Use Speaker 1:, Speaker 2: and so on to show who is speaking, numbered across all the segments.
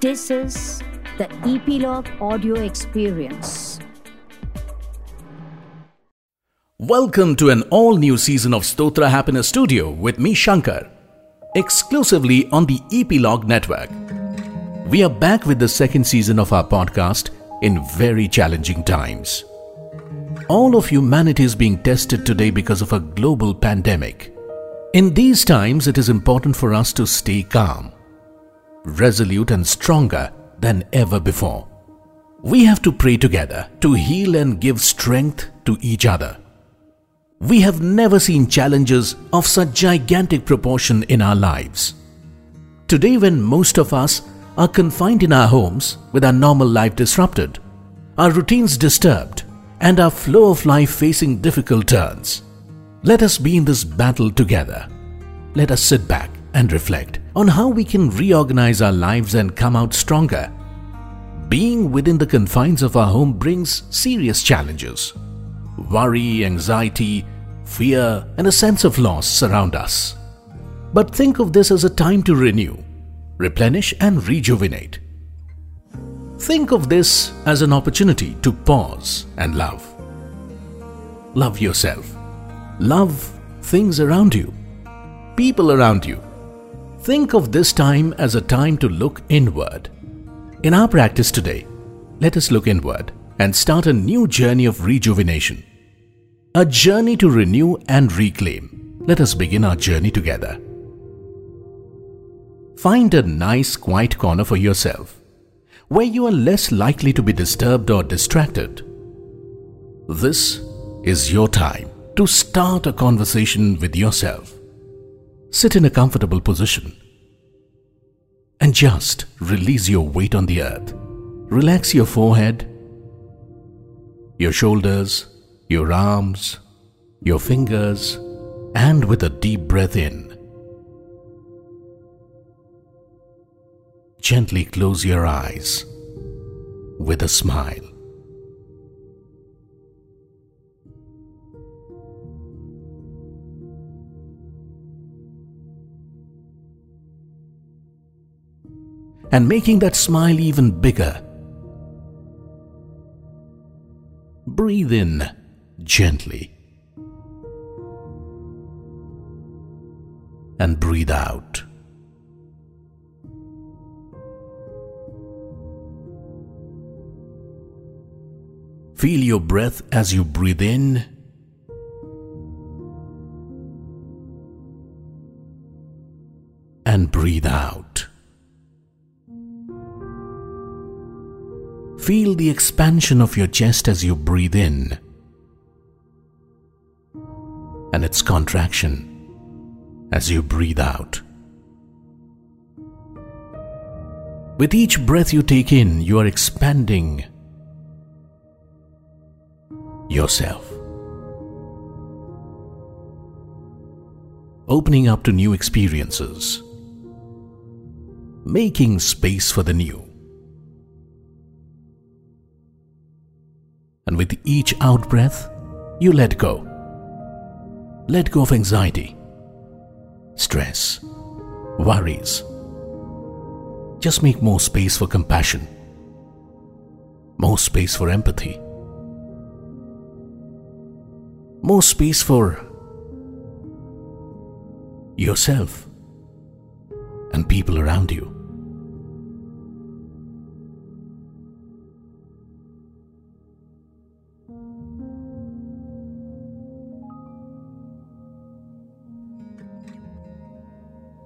Speaker 1: This is the Eplog Audio Experience.
Speaker 2: Welcome to an all new season of Stotra Happiness Studio with me, Sankar, exclusively on the Eplog Network. We are back with the second season of our podcast in very challenging times. All of humanity is being tested today because of a global pandemic. In these times, it is important for us to stay calm, resolute, and stronger than ever before. We have to pray together to heal and give strength to each other. We have never seen challenges of such gigantic proportion in our lives. Today, when most of us are confined in our homes with our normal life disrupted, our routines disturbed, and our flow of life facing difficult turns, let us be in this battle together. Let us sit back and reflect on how we can reorganize our lives and come out stronger. Being within the confines of our home brings serious challenges. Worry, anxiety, fear, and a sense of loss surround us. But think of this as a time to renew, replenish, and rejuvenate. Think of this as an opportunity to pause and love. Love yourself. Love things around you, people around you. Think of this time as a time to look inward. In our practice today, let us look inward and start a new journey of rejuvenation. A journey to renew and reclaim. Let us begin our journey together. Find a nice quiet corner for yourself where you are less likely to be disturbed or distracted. This is your time to start a conversation with yourself. Sit in a comfortable position and just release your weight on the earth. Relax your forehead, your shoulders, your arms, your fingers, and with a deep breath in, gently close your eyes with a smile. And making that smile even bigger. Breathe in gently. And breathe out. Feel your breath as you breathe in and breathe out. Feel the expansion of your chest as you breathe in and its contraction as you breathe out. With each breath you take in, you are expanding yourself. Opening up to new experiences. Making space for the new. And with each out breath, you let go. Let go of anxiety, stress, worries. Just make more space for compassion, more space for empathy more space for yourself and people around you.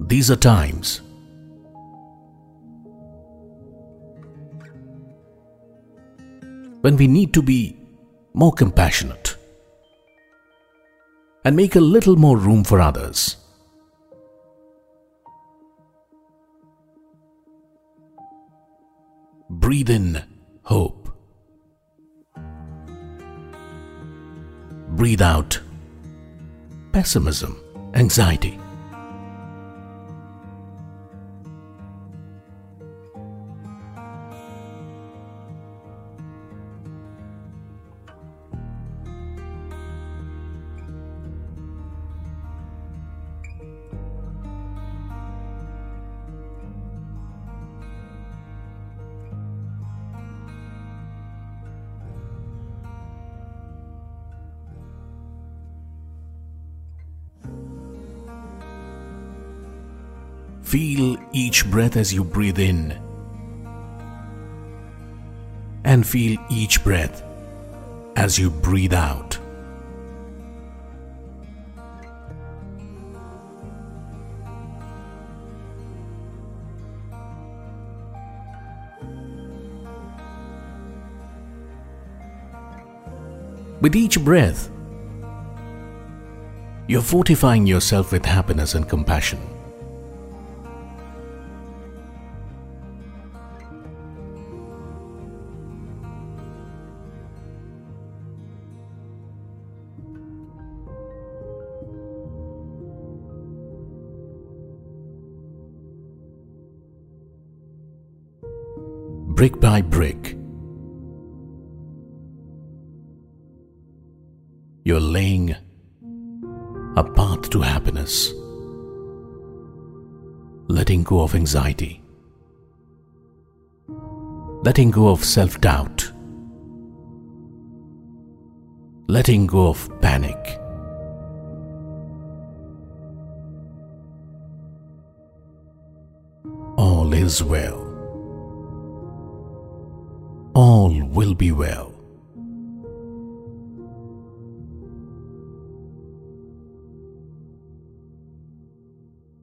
Speaker 2: These are times when we need to be more compassionate and make a little more room for others. Breathe in hope. Breathe out pessimism, anxiety. Feel each breath as you breathe in. And feel each breath as you breathe out. With each breath, you're fortifying yourself with happiness and compassion. Brick by brick, you're laying a path to happiness. Letting go of anxiety, letting go of self doubt, letting go of panic. All is well. Will be well.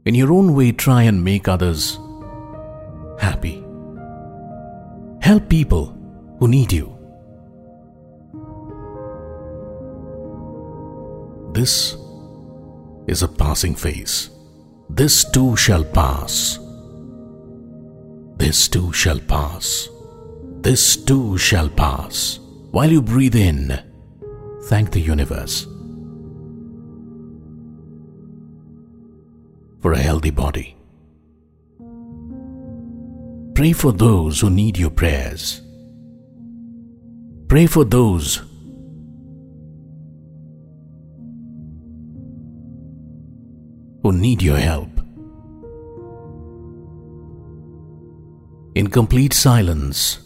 Speaker 2: in your own way, try and make others happy. Help people who need you. This is a passing phase. This too shall pass. This too shall pass. This too shall pass. While you breathe in, thank the universe for a healthy body. Pray for those who need your prayers. Pray for those who need your help. In complete silence,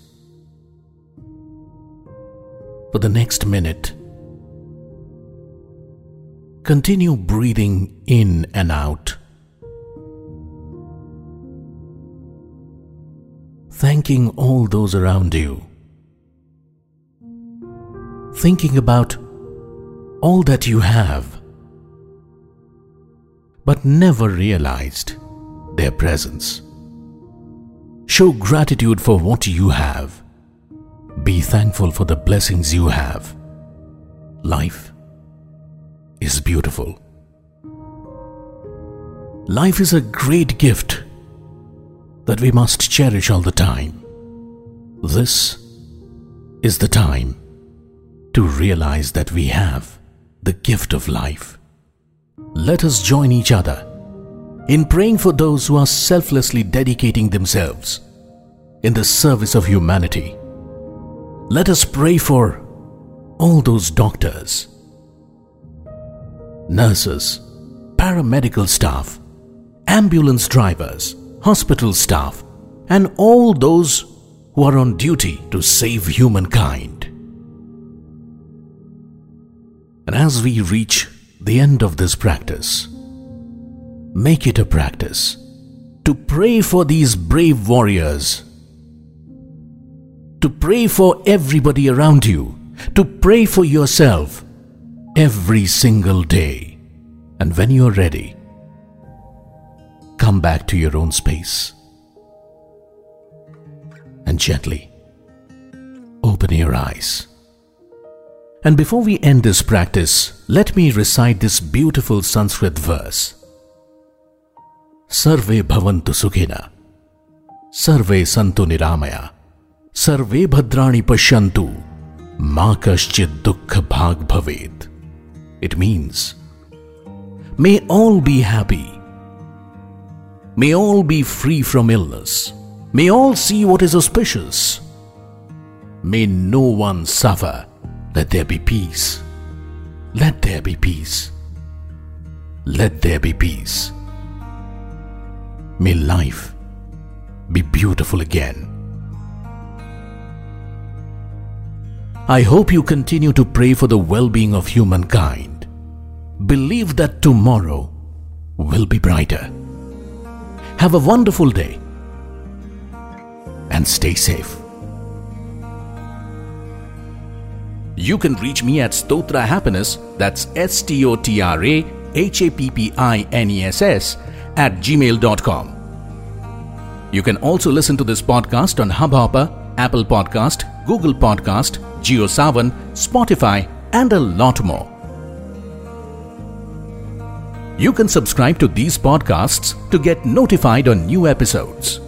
Speaker 2: for the next minute, continue breathing in and out. thanking all those around you, thinking about all that you have, but never realized their presence. Show gratitude for what you have. Be thankful for the blessings you have. Life is beautiful. Life is a great gift that we must cherish all the time. This is the time to realize that we have the gift of life. Let us join each other in praying for those who are selflessly dedicating themselves in the service of humanity. Let us pray for all those doctors, nurses, paramedical staff, ambulance drivers, hospital staff, and all those who are on duty to save humankind. And as we reach the end of this practice, make it a practice to pray for these brave warriors, to pray for everybody around you, to pray for yourself every single day. And when you're ready, come back to your own space and gently open your eyes. And before we end this practice, let me recite this beautiful Sanskrit verse. Sarve bhavantu sukhina, sarve santu niramaya, sarve bhadrani pashyantu, ma bhag bhavet. It means, may all be happy May all be free from illness. May all see what is auspicious. May no one suffer. Let there be peace. Let there be peace. Let there be peace. May life be beautiful again. I hope you continue to pray for the well being of humankind. Believe that tomorrow will be brighter Have a wonderful day and stay safe. You can reach me at Stotra Happiness, that's S T O T R A H A P P I N E S S, at gmail.com. You can also listen to this podcast on Hubhopper, Apple Podcast, Google Podcast, JioSaavn, Spotify, and a lot more. You can subscribe to these podcasts to get notified on new episodes.